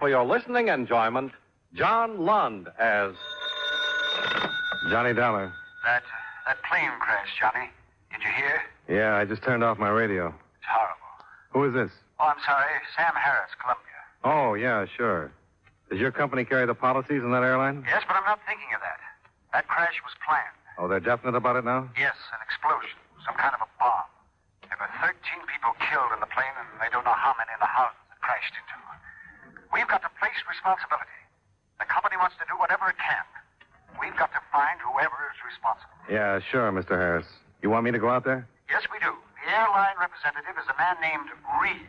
For your listening enjoyment, John Lund as Johnny Dollar. That that plane crash, Johnny. Did you hear? Yeah, I just turned off my radio. It's horrible. Who is this? Oh, I'm sorry. Sam Harris, Columbia. Oh, yeah, sure. Does your company carry the policies on that airline? Yes, but I'm not thinking of that. That crash was planned. Oh, they're definite about it now? Yes, an explosion. Some kind of a bomb. There were 13 people killed in the plane, and they don't know how many in the houses it crashed into. We've got to place responsibility. The company wants to do whatever it can. We've got to find whoever is responsible. Yeah, sure, Mr. Harris. You want me to go out there? Yes, we do. The airline representative is a man named Reed.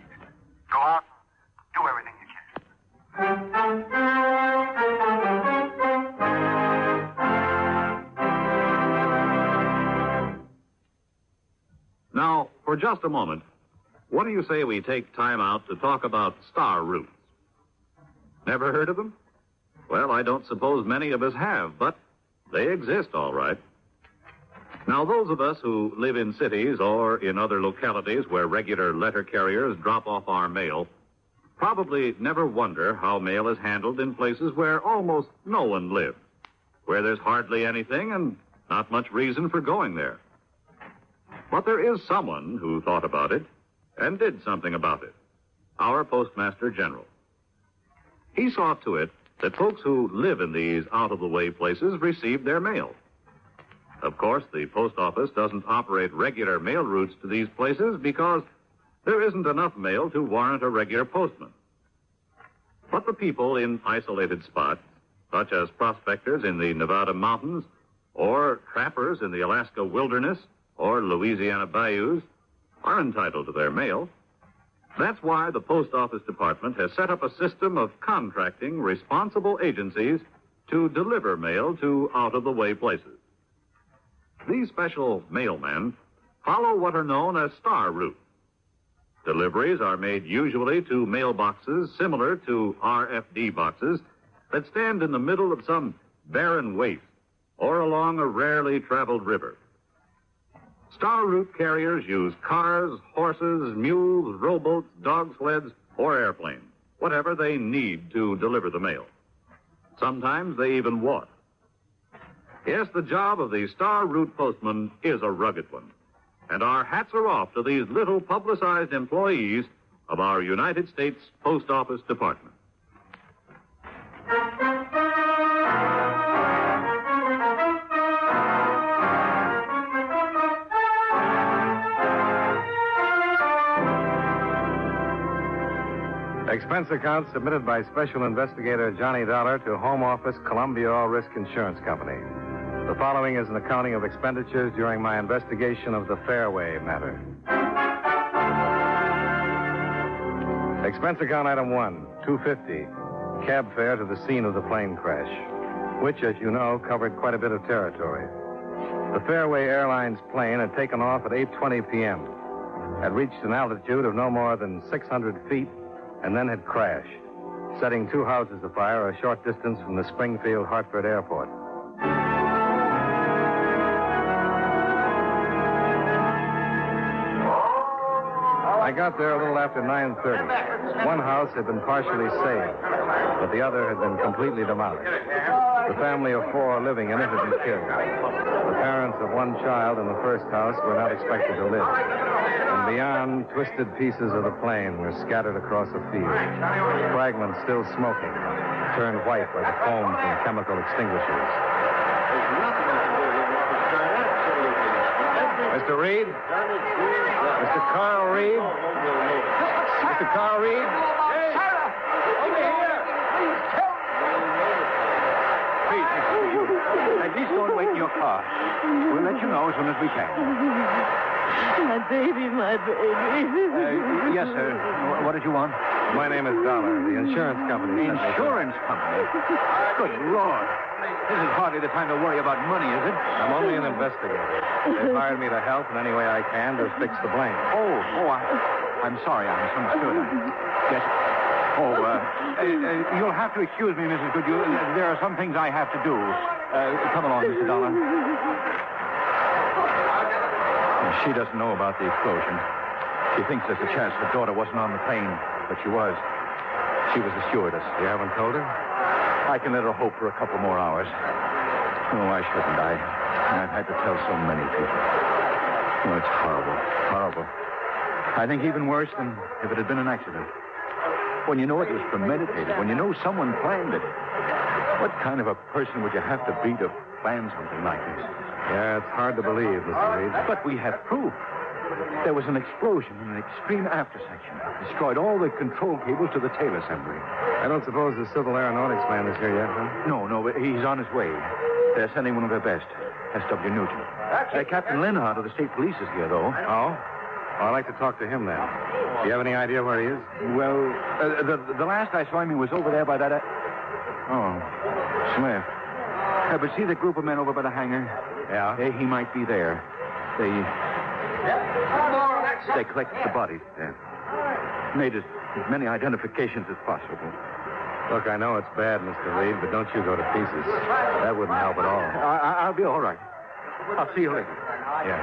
Go out and do everything you can. Now, for just a moment, what do you say we take time out to talk about star routes? Never heard of them? Well, I don't suppose many of us have, but they exist all right. Now, those of us who live in cities or in other localities where regular letter carriers drop off our mail probably never wonder how mail is handled in places where almost no one lives, where there's hardly anything and not much reason for going there. But there is someone who thought about it and did something about it. Our Postmaster General. He saw to it that folks who live in these out of the way places receive their mail. Of course, the post office doesn't operate regular mail routes to these places because there isn't enough mail to warrant a regular postman. But the people in isolated spots, such as prospectors in the Nevada mountains, or trappers in the Alaska wilderness, or Louisiana bayous, are entitled to their mail. That's why the Post Office Department has set up a system of contracting responsible agencies to deliver mail to out of the way places. These special mailmen follow what are known as star routes. Deliveries are made usually to mailboxes similar to RFD boxes that stand in the middle of some barren waste or along a rarely traveled river. Star route carriers use cars, horses, mules, rowboats, dog sleds, or airplanes, whatever they need to deliver the mail. Sometimes they even walk. Yes, the job of the Star Route postman is a rugged one. And our hats are off to these little publicized employees of our United States Post Office Department. Expense account submitted by Special Investigator Johnny Dollar to Home Office Columbia All Risk Insurance Company. The following is an accounting of expenditures during my investigation of the Fairway matter. Expense account item one, 250. Cab fare to the scene of the plane crash, which, as you know, covered quite a bit of territory. The Fairway Airlines plane had taken off at 8:20 p.m. Had reached an altitude of no more than 600 feet and then had crashed, setting two houses afire a short distance from the Springfield Hartford Airport. I got there a little after 9.30. One house had been partially saved, but the other had been completely demolished. The family of four living in it had been killed. The parents of one child in the first house were not expected to live. And beyond, twisted pieces of the plane were scattered across the field. Fragments still smoking, turned white by the foam from chemical extinguishers. Mr. Reed? Mr. Carl Reed? Mr. Carl Reed? Please, Mr. Reed, at least don't wait in your car. We'll let you know as soon as we can. My baby, my baby. Uh, yes, sir. Wh- What did you want? My name is Dollar, the insurance company. sent me here. Insurance company. Good Lord. This is hardly the time to worry about money, is it? I'm only an investigator. They've hired me to help in any way I can to fix the blame. Oh, oh, I, I'm sorry. I misunderstood. I, yes. Oh, uh, uh, uh, you'll have to excuse me, Mrs. Goodhue. Uh, There are some things I have to do. Uh, come along, Mr. Dollar. She doesn't know about the explosion. She thinks there's a chance her daughter wasn't on the plane, but she was. She was a stewardess. You haven't told her? I can let her hope for a couple more hours. Oh, why shouldn't I? I've had to tell so many people. Oh, it's horrible. Horrible. I think even worse than if it had been an accident. When you know it was premeditated, when you know someone planned it, what kind of a person would you have to be to plan something like this? Yeah, it's hard to believe, Mr. Reed. But we have proof. There was an explosion in an extreme aftersection. Destroyed all the control cables to the tail assembly. I don't suppose the civil aeronautics man is here yet, huh? No, no, but he's on his way. They're sending one of their best, S.W. Nugent. Uh, Captain Lenhart of the state police is here, though. Oh? Well, I'd like to talk to him then. Do you have any idea where he is? Well, uh, the, the last I saw him, he was over there by that... Uh... Oh, Smith. Uh, but see the group of men over by the hangar? Yeah? He might be there. They... They collected the bodies there. Made as many identifications as possible. Look, I know it's bad, Mr. Reed, but don't you go to pieces. That wouldn't help at all. I, I, I'll be all right. I'll see you later. Yeah.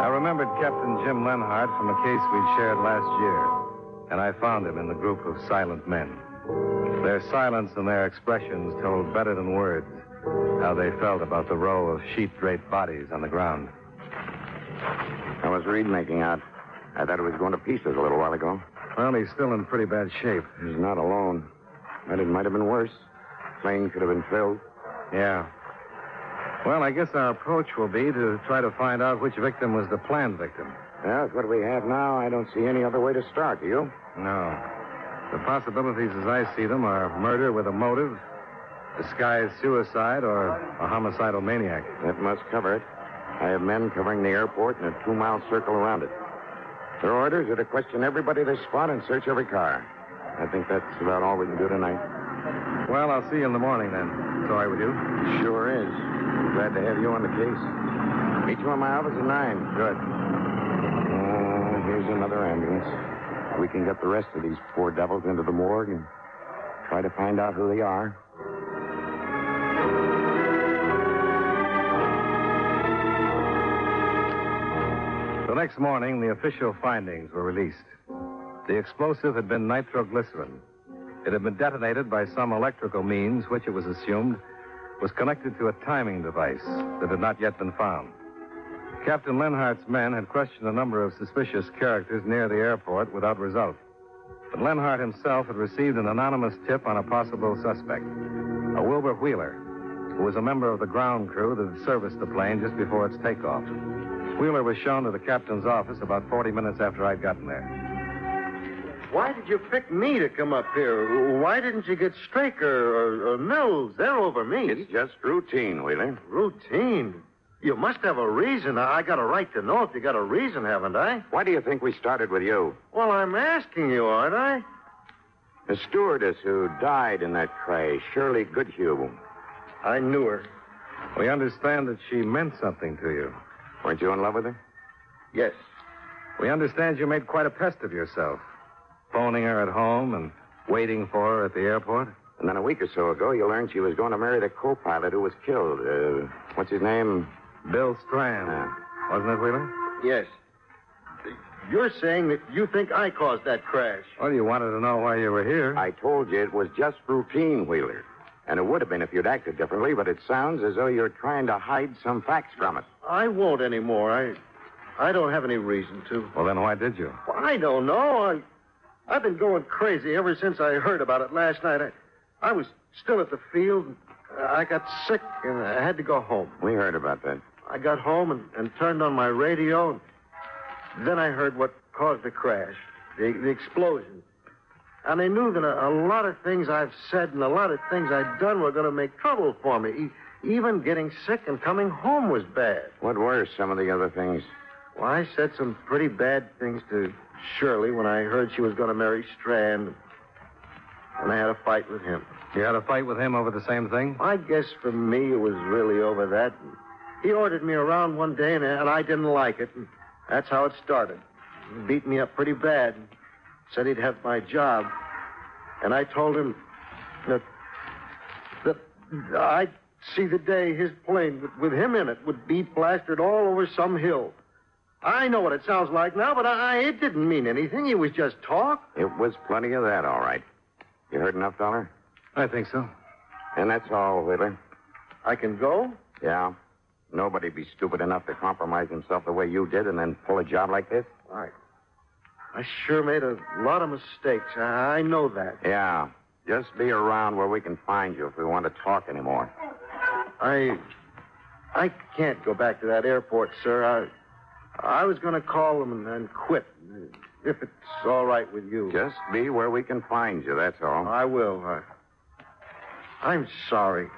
I remembered Captain Jim Lenhart from a case we'd shared last year, and I found him in the group of silent men. Their silence and their expressions told better than words how they felt about the row of sheet draped bodies on the ground. How was Reed making out? I thought it was going to pieces a little while ago. Well, he's still in pretty bad shape. He's not alone. But it might have been worse. Plane could have been filled. Yeah. Well, I guess our approach will be to try to find out which victim was the planned victim. Well, with what we have now, I don't see any other way to start, do you? No. The possibilities as I see them are murder with a motive, disguised suicide, or a homicidal maniac. That must cover it. I have men covering the airport and a two-mile circle around it. Their orders are to question everybody they spot and search every car. I think that's about all we can do tonight. Well, I'll see you in the morning then. Sorry with you. Sure is. Glad to have you on the case. Meet you in my office at nine. Good. Uh, here's another ambulance. We can get the rest of these poor devils into the morgue and try to find out who they are. The next morning, the official findings were released. The explosive had been nitroglycerin. It had been detonated by some electrical means, which it was assumed was connected to a timing device that had not yet been found. Captain Lenhart's men had questioned a number of suspicious characters near the airport without result. But Lenhart himself had received an anonymous tip on a possible suspect, a Wilbur Wheeler, who was a member of the ground crew that had serviced the plane just before its takeoff. Wheeler was shown to the captain's office about 40 minutes after I'd gotten there. Why did you pick me to come up here? Why didn't you get Straker or, or Mills? They're over me. It's just routine, Wheeler. routine. You must have a reason. I got a right to know if you got a reason, haven't I? Why do you think we started with you? Well, I'm asking you, aren't I? The stewardess who died in that crash, Shirley Goodhue. I knew her. We understand that she meant something to you. Weren't you in love with her? Yes. We understand you made quite a pest of yourself, phoning her at home and waiting for her at the airport. And then a week or so ago, you learned she was going to marry the co-pilot who was killed. Uh, what's his name? Bill Strand. Wasn't it, Wheeler? Yes. You're saying that you think I caused that crash. Well, you wanted to know why you were here. I told you it was just routine, Wheeler. And it would have been if you'd acted differently, but it sounds as though you're trying to hide some facts from us. I won't anymore. I I don't have any reason to. Well, then why did you? Well, I don't know. I I've been going crazy ever since I heard about it last night. I I was still at the field. I got sick and I had to go home. We heard about that. I got home and, and turned on my radio. And then I heard what caused the crash, the, the explosion. And I knew that a, a lot of things I've said and a lot of things I'd done were going to make trouble for me. E- even getting sick and coming home was bad. What were some of the other things? Well, I said some pretty bad things to Shirley when I heard she was going to marry Strand. And I had a fight with him. You had a fight with him over the same thing? I guess for me it was really over that. He ordered me around one day, and, and I didn't like it. And that's how it started. He beat me up pretty bad. Said he'd have my job. And I told him that that I'd see the day his plane with, with him in it would be plastered all over some hill. I know what it sounds like now, but I, I it didn't mean anything. It was just talk. It was plenty of that, all right. You heard enough, Dollar? I think so. And that's all, Wheeler. I can go? Yeah. Nobody'd be stupid enough to compromise himself the way you did and then pull a job like this. Right. I sure made a lot of mistakes. I, I know that. Yeah. Just be around where we can find you if we want to talk anymore. I I can't go back to that airport, sir. I I was going to call them and, and quit. If it's all right with you. Just be where we can find you, that's all. I will. I, I'm sorry.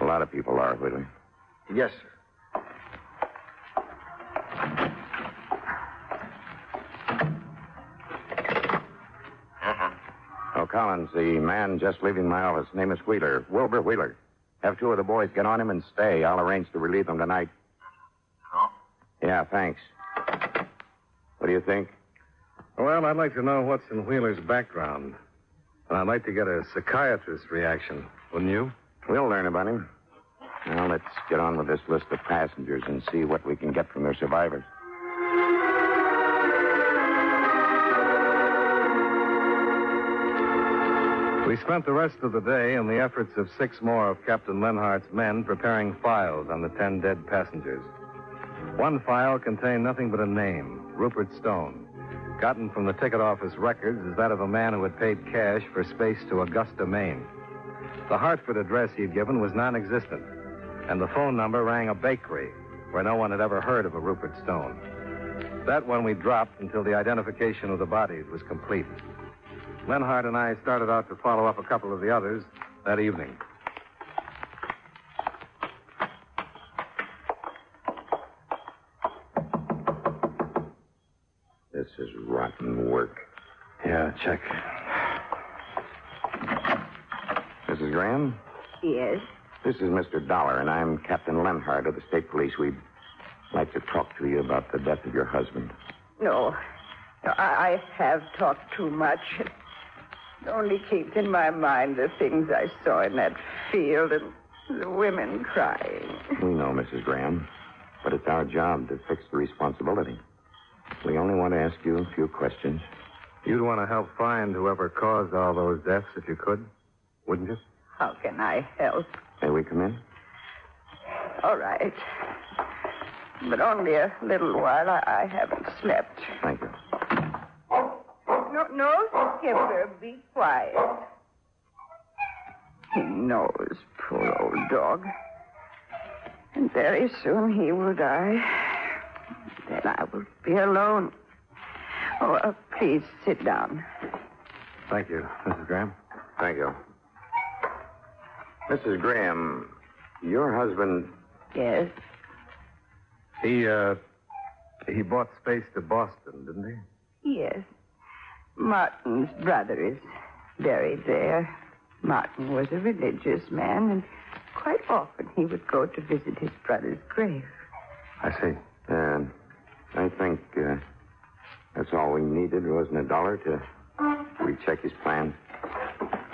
A lot of people are, Wheeler. Yes, sir. Uh-huh. Oh, Collins, the man just leaving my office, name is Wheeler. Wilbur Wheeler. Have two of the boys get on him and stay. I'll arrange to relieve them tonight. Oh? Yeah, thanks. What do you think? Well, I'd like to know what's in Wheeler's background. And I'd like to get a psychiatrist's reaction, wouldn't you? We'll learn about him. Now, let's get on with this list of passengers and see what we can get from their survivors. We spent the rest of the day in the efforts of six more of Captain Lenhart's men preparing files on the ten dead passengers. One file contained nothing but a name, Rupert Stone. Gotten from the ticket office records is that of a man who had paid cash for space to Augusta, Maine. The Hartford address he'd given was non existent, and the phone number rang a bakery where no one had ever heard of a Rupert Stone. That one we dropped until the identification of the bodies was complete. Lenhart and I started out to follow up a couple of the others that evening. This is rotten work. Yeah, check. Mrs. Graham? Yes. This is Mr. Dollar, and I'm Captain Lenhart of the State Police. We'd like to talk to you about the death of your husband. No. No, I, I have talked too much. It only keeps in my mind the things I saw in that field and the women crying. We know, Mrs. Graham, but it's our job to fix the responsibility. We only want to ask you a few questions. You'd want to help find whoever caused all those deaths if you could, wouldn't you? How can I help? May we come in? All right. But only a little while. I, I haven't slept. Thank you. No, no, Skipper, be quiet. He knows, poor old dog. And very soon he will die. Then I will be alone. Oh, uh, please sit down. Thank you, Mrs. Graham. Thank you. Mrs. Graham, your husband. Yes, He, uh, he bought space to Boston, didn't he? yes. Martin's brother is buried there. Martin was a religious man, and quite often he would go to visit his brother's grave. I see. Uh, I think uh, that's all we needed, wasn't it, Dollar, to recheck his plan.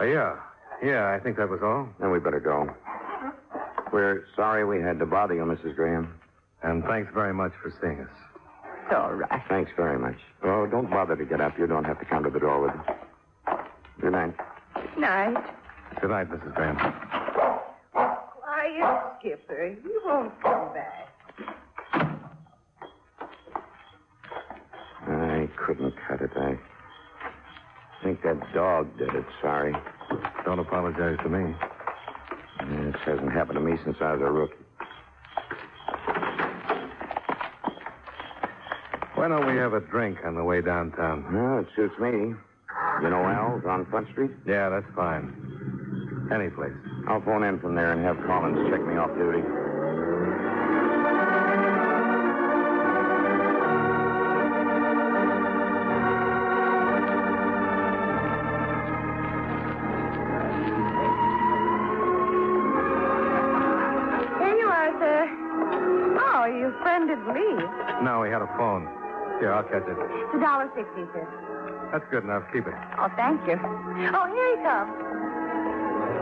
Oh, yeah. Yeah, I think that was all. Then we better go. We're sorry we had to bother you, Mrs. Graham. And thanks very much for seeing us. It's all right. Thanks very much. Oh, don't bother to get up. You don't have to come to the door with us. Good night. Good night. Good night, Mrs. Graham. Quiet, Skipper. He won't come back. I couldn't cut it. I think that dog did it. Sorry. Don't apologize to me. This hasn't happened to me since I was a rookie. Why don't we have a drink on the way downtown? No, it suits me. You know Al's on Front Street? Yeah, that's fine. Any place. I'll phone in from there and have Collins check me off duty. Leave. No, we had a phone. Here, I'll catch it. It's a dollar sixty, sir. That's good enough. Keep it. Oh, thank you. Oh, here he comes.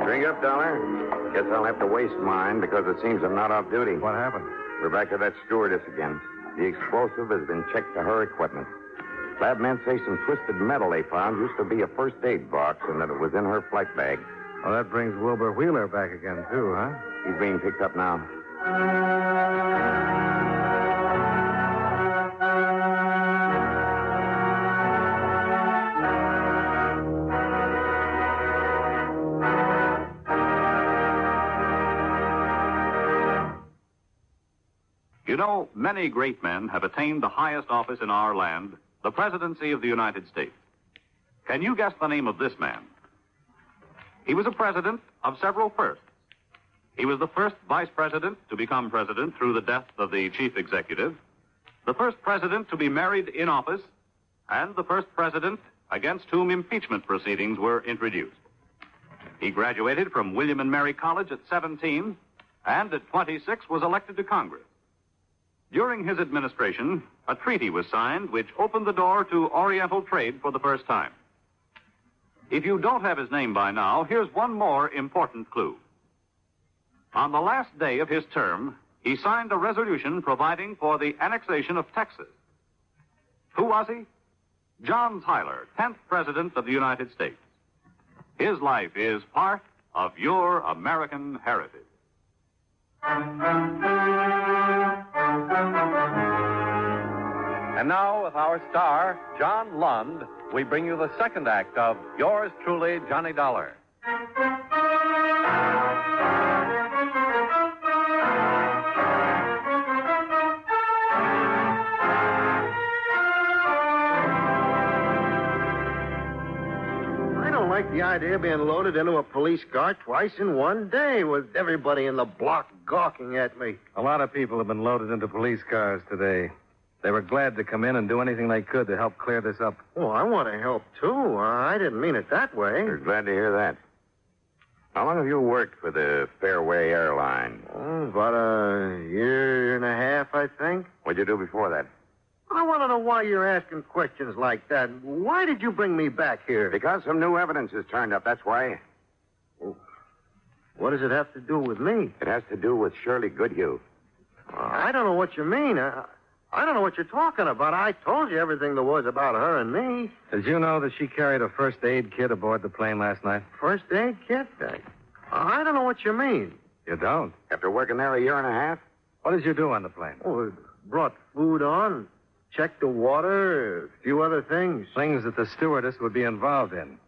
Drink up, Dollar. Guess I'll have to waste mine because it seems I'm not off duty. What happened? We're back to that stewardess again. The explosive has been checked to her equipment. Lab men say some twisted metal they found used to be a first aid box and that it was in her flight bag. Well, that brings Wilbur Wheeler back again, too, huh? He's being picked up now. Know, many great men have attained the highest office in our land, the presidency of the United States. Can you guess the name of this man? He was a president of several firsts. He was the first vice president to become president through the death of the chief executive, the first president to be married in office, and the first president against whom impeachment proceedings were introduced. He graduated from William and Mary College at 17 and at 26 was elected to Congress. During his administration, a treaty was signed which opened the door to Oriental trade for the first time. If you don't have his name by now, here's one more important clue. On the last day of his term, he signed a resolution providing for the annexation of Texas. Who was he? John Tyler, 10th President of the United States. His life is part of your American heritage. And now, with our star, John Lund, we bring you the second act of Yours Truly, Johnny Dollar. The idea of being loaded into a police car twice in one day with everybody in the block gawking at me. A lot of people have been loaded into police cars today. They were glad to come in and do anything they could to help clear this up. Oh, I want to help, too. I didn't mean it that way. We're glad to hear that. How long have you worked for the Fairway Airline? Oh, about a year and a half, I think. What'd you do before that? I want to know why you're asking questions like that. Why did you bring me back here? Because some new evidence has turned up, that's why. What does it have to do with me? It has to do with Shirley Goodhue. I don't know what you mean. I, I don't know what you're talking about. I told you everything there was about her and me. Did you know that she carried a first aid kit aboard the plane last night? First aid kit? I, I don't know what you mean. You don't. After working there a year and a half? What did you do on the plane? Oh, it brought food on, checked the water, a few other things. Things that the stewardess would be involved in.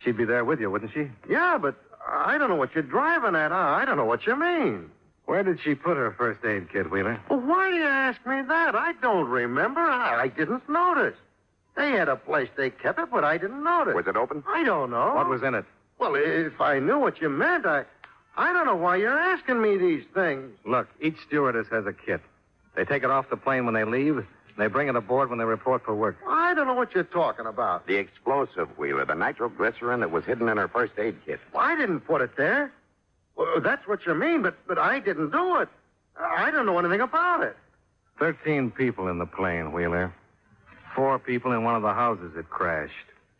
She'd be there with you, wouldn't she? Yeah, but I don't know what you're driving at. I don't know what you mean. Where did she put her first aid kit, Wheeler? Well, why do you ask me that? I don't remember. I, I didn't notice. They had a place they kept it, but I didn't notice. Was it open? I don't know. What was in it? Well, if I knew what you meant, I. I don't know why you're asking me these things. Look, each stewardess has a kit. They take it off the plane when they leave, they bring it aboard when they report for work. I don't know what you're talking about. The explosive, Wheeler, the nitroglycerin that was hidden in her first aid kit. I didn't put it there. Well, that's what you mean, but but I didn't do it. I don't know anything about it. Thirteen people in the plane, Wheeler. Four people in one of the houses that crashed.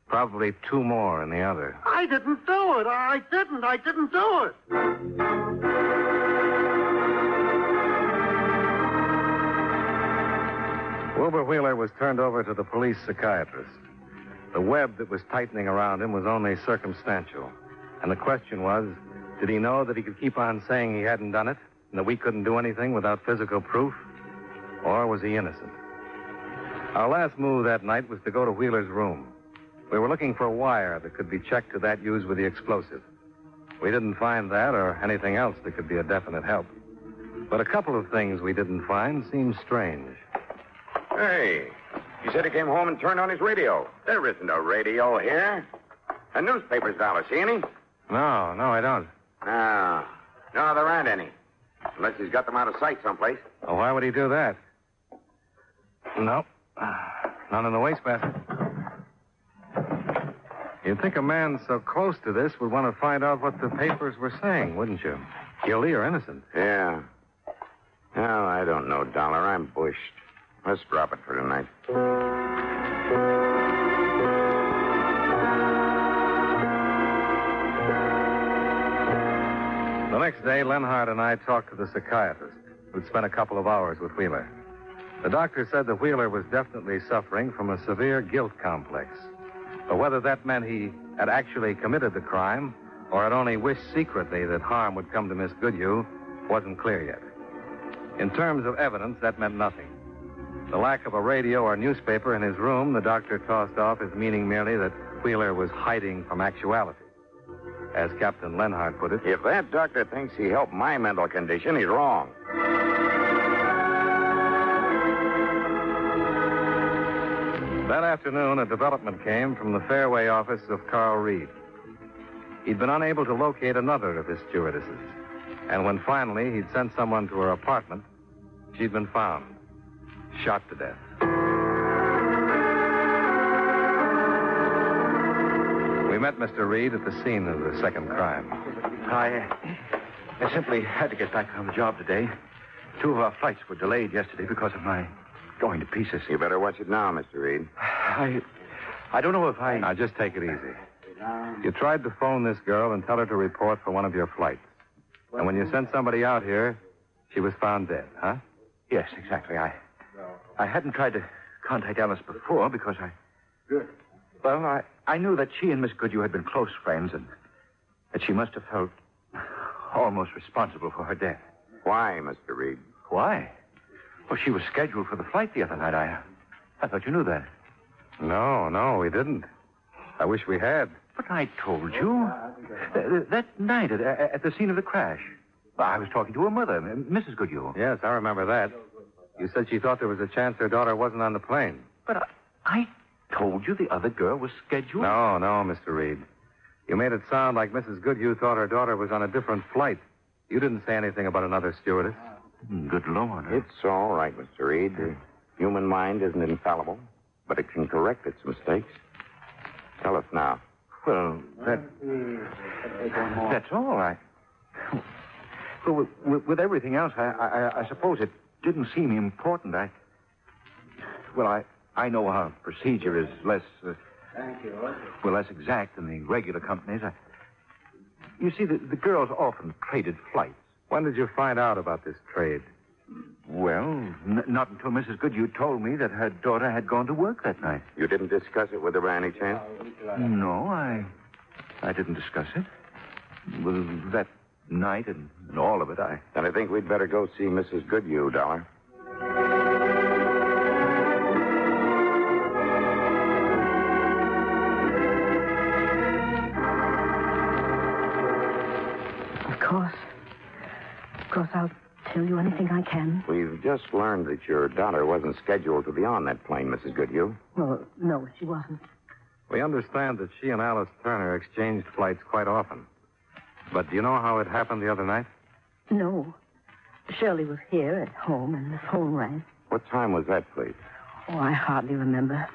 Probably two more in the other. I didn't do it. I didn't. I didn't do it. Wilbur Wheeler was turned over to the police psychiatrist. The web that was tightening around him was only circumstantial. And the question was did he know that he could keep on saying he hadn't done it and that we couldn't do anything without physical proof? Or was he innocent? Our last move that night was to go to Wheeler's room. We were looking for a wire that could be checked to that used with the explosive. We didn't find that or anything else that could be a definite help. But a couple of things we didn't find seemed strange. Hey, he said he came home and turned on his radio. There isn't a radio here. A newspaper's dollar, see any? No, no, I don't. No. No, there aren't any. Unless he's got them out of sight someplace. Well, why would he do that? No. None in the wastebasket. You'd think a man so close to this would want to find out what the papers were saying, wouldn't you? Guilty or innocent? Yeah. Well, I don't know, Dollar. I'm bushed. Let's drop it for tonight. The next day, Lenhart and I talked to the psychiatrist, who'd spent a couple of hours with Wheeler. The doctor said that Wheeler was definitely suffering from a severe guilt complex. But whether that meant he had actually committed the crime or had only wished secretly that harm would come to Miss Goodhue wasn't clear yet. In terms of evidence, that meant nothing. The lack of a radio or newspaper in his room, the doctor tossed off as meaning merely that Wheeler was hiding from actuality. As Captain Lenhart put it, If that doctor thinks he helped my mental condition, he's wrong. That afternoon, a development came from the fairway office of Carl Reed. He'd been unable to locate another of his stewardesses. And when finally he'd sent someone to her apartment, she'd been found, shot to death. We met Mr. Reed at the scene of the second crime. I, uh, I simply had to get back on the job today. Two of our flights were delayed yesterday because of my going to pieces. You better watch it now, Mr. Reed. I, I don't know if I. Now, just take it easy. You tried to phone this girl and tell her to report for one of your flights. And when you sent somebody out here, she was found dead, huh? Yes, exactly. I, I hadn't tried to contact Alice before because I. Good. Well, I, I knew that she and Miss Goodhue had been close friends and that she must have felt almost responsible for her death. Why, Mr. Reed? Why? Well, she was scheduled for the flight the other night. I, I thought you knew that. No, no, we didn't. I wish we had. But I told you. Th- that night at, at the scene of the crash. I was talking to her mother, Mrs. Goodhue. Yes, I remember that. You said she thought there was a chance her daughter wasn't on the plane. But I, I told you the other girl was scheduled. No, no, Mr. Reed. You made it sound like Mrs. Goodhue thought her daughter was on a different flight. You didn't say anything about another stewardess. Good Lord. It's all right, Mr. Reed. The human mind isn't infallible, but it can correct its mistakes. Tell us now. Well, that. That's all right. Well, with, with, with everything else, I, I, I suppose it didn't seem important. I. Well, I, I know our procedure is less. Uh, well, less exact than the regular companies. I, you see, the, the girls often traded flights. When did you find out about this trade? Well, n- not until Mrs. Goodhue told me that her daughter had gone to work that night. You didn't discuss it with her by any chance? No, I, I didn't discuss it. Well, that night and, and all of it, I. Then I think we'd better go see Mrs. Goodhue, Dollar. Of course. Of course, I'll tell you anything I can. We've just learned that your daughter wasn't scheduled to be on that plane, Mrs. Goodhue. Well, no, she wasn't. We understand that she and Alice Turner exchanged flights quite often. But do you know how it happened the other night? No. Shirley was here at home, and the phone rang. What time was that, please? Oh, I hardly remember.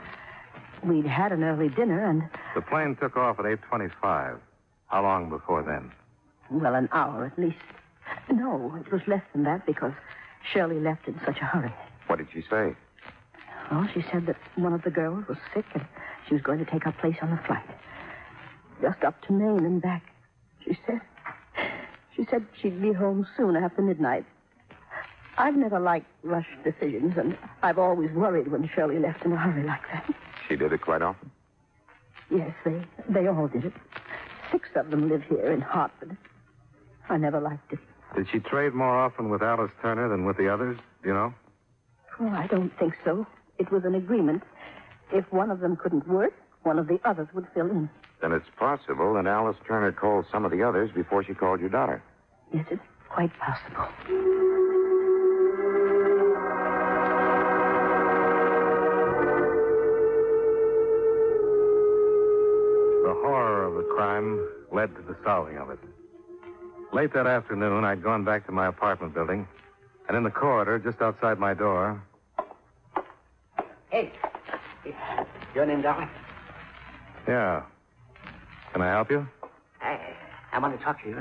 We'd had an early dinner, and, The plane took off at 8.25. How long before then? well, an hour at least. No, it was less than that because Shirley left in such a hurry. What did she say? Well, she said that one of the girls was sick and she was going to take her place on the flight. Just up to Maine and back, she said. She said she'd be home soon after midnight. I've never liked rushed decisions, and I've always worried when Shirley left in a hurry like that. She did it quite often? Yes, they they all did it. Six of them live here in Hartford. I never liked it. Did she trade more often with Alice Turner than with the others? Do you know? Oh, I don't think so. It was an agreement. If one of them couldn't work, one of the others would fill in. Then it's possible that Alice Turner called some of the others before she called your daughter. Yes, it's quite possible. The horror of the crime led to the solving of it. Late that afternoon, I'd gone back to my apartment building, and in the corridor, just outside my door, Hey, your name, darling? yeah. Can I help you? I, I want to talk to you.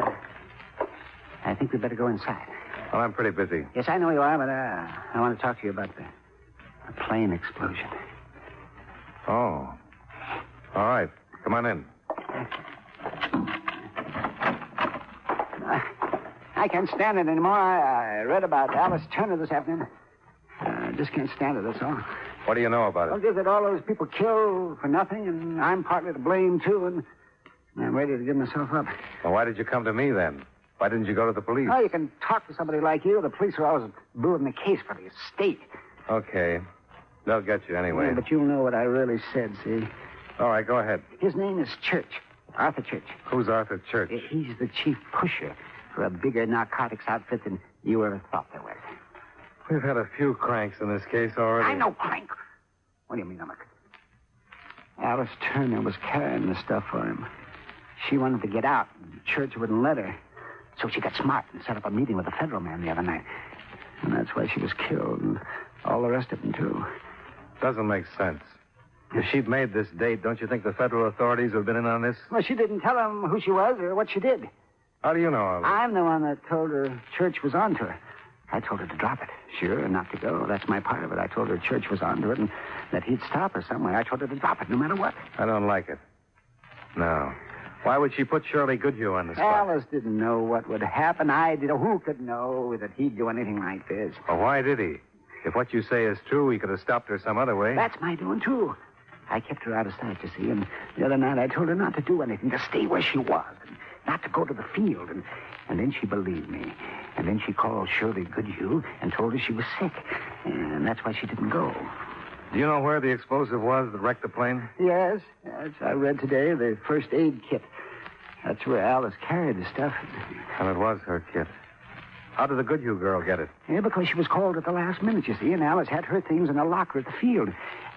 I think we'd better go inside. Well, I'm pretty busy. Yes, I know you are, but uh, I want to talk to you about the, the plane explosion. Oh. All right. Come on in. I can't stand it anymore. I, I read about Alice Turner this afternoon. I just can't stand it, that's all. What do you know about it? Well, it? just that all those people killed for nothing, and I'm partly to blame, too, and I'm ready to give myself up. Well, why did you come to me then? Why didn't you go to the police? Oh, you can talk to somebody like you. The police are always building the case for the estate. Okay. They'll get you anyway. Yeah, but you'll know what I really said, see? All right, go ahead. His name is Church, Arthur Church. Who's Arthur Church? He's the chief pusher for a bigger narcotics outfit than you ever thought there was. We've had a few cranks in this case already. I know, Crank. What do you mean, Emmett? Alice Turner was carrying the stuff for him. She wanted to get out, and Church wouldn't let her. So she got smart and set up a meeting with a federal man the other night. And that's why she was killed, and all the rest of them, too. Doesn't make sense. If she'd made this date, don't you think the federal authorities would have been in on this? Well, she didn't tell him who she was or what she did. How do you know all? I'm the one that told her Church was onto her. I told her to drop it, sure, and not to go. That's my part of it. I told her Church was onto it and that he'd stop her somewhere. I told her to drop it no matter what. I don't like it. No. Why would she put Shirley Goodhue on the spot? Alice didn't know what would happen. I did. Who could know that he'd do anything like this? Well, why did he? If what you say is true, he could have stopped her some other way. That's my doing, too. I kept her out of sight, you see, and the other night I told her not to do anything, to stay where she was, and not to go to the field, and, and then she believed me. And then she called Shirley Goodhue and told her she was sick, and that's why she didn't go. Do you know where the explosive was that wrecked the plane? Yes, yes, I read today the first aid kit. That's where Alice carried the stuff. And it was her kit. How did the Goodhue girl get it? Yeah, because she was called at the last minute, you see, and Alice had her things in a locker at the field.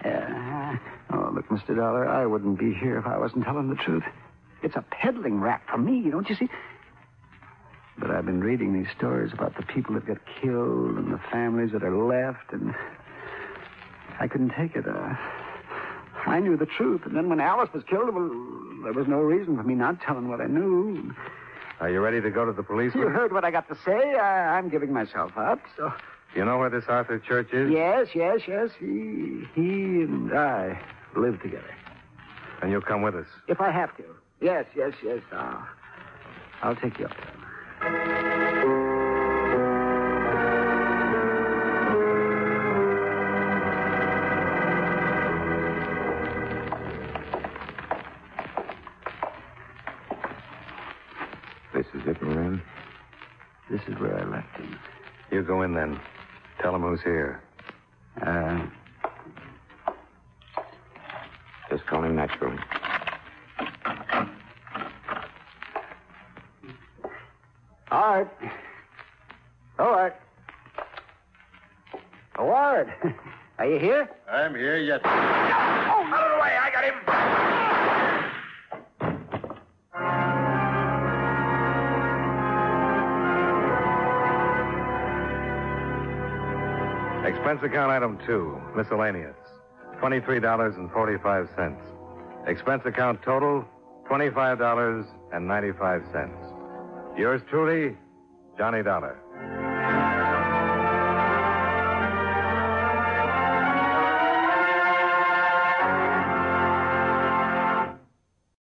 Uh, oh, look, Mr. Dollar, I wouldn't be here if I wasn't telling the truth. It's a peddling rap for me, don't you see? But I've been reading these stories about the people that got killed and the families that are left, and I couldn't take it. Uh, I knew the truth, and then when Alice was killed, well, there was no reason for me not telling what I knew. Are you ready to go to the police? You heard what I got to say. I, I'm giving myself up, so. Do you know where this Arthur Church is? Yes, yes, yes. He, he and I live together. And you'll come with us. If I have to. Yes, yes, yes. I'll, I'll take you up there. This in then. Tell him who's here. Uh, Just call him naturally. Art. Oh, Art. Oh, Are you here? I'm here yet. Oh, out of the way. I got him. Expense account item two, miscellaneous. $23.45. Expense account total, $25.95. Yours truly, Johnny Dollar.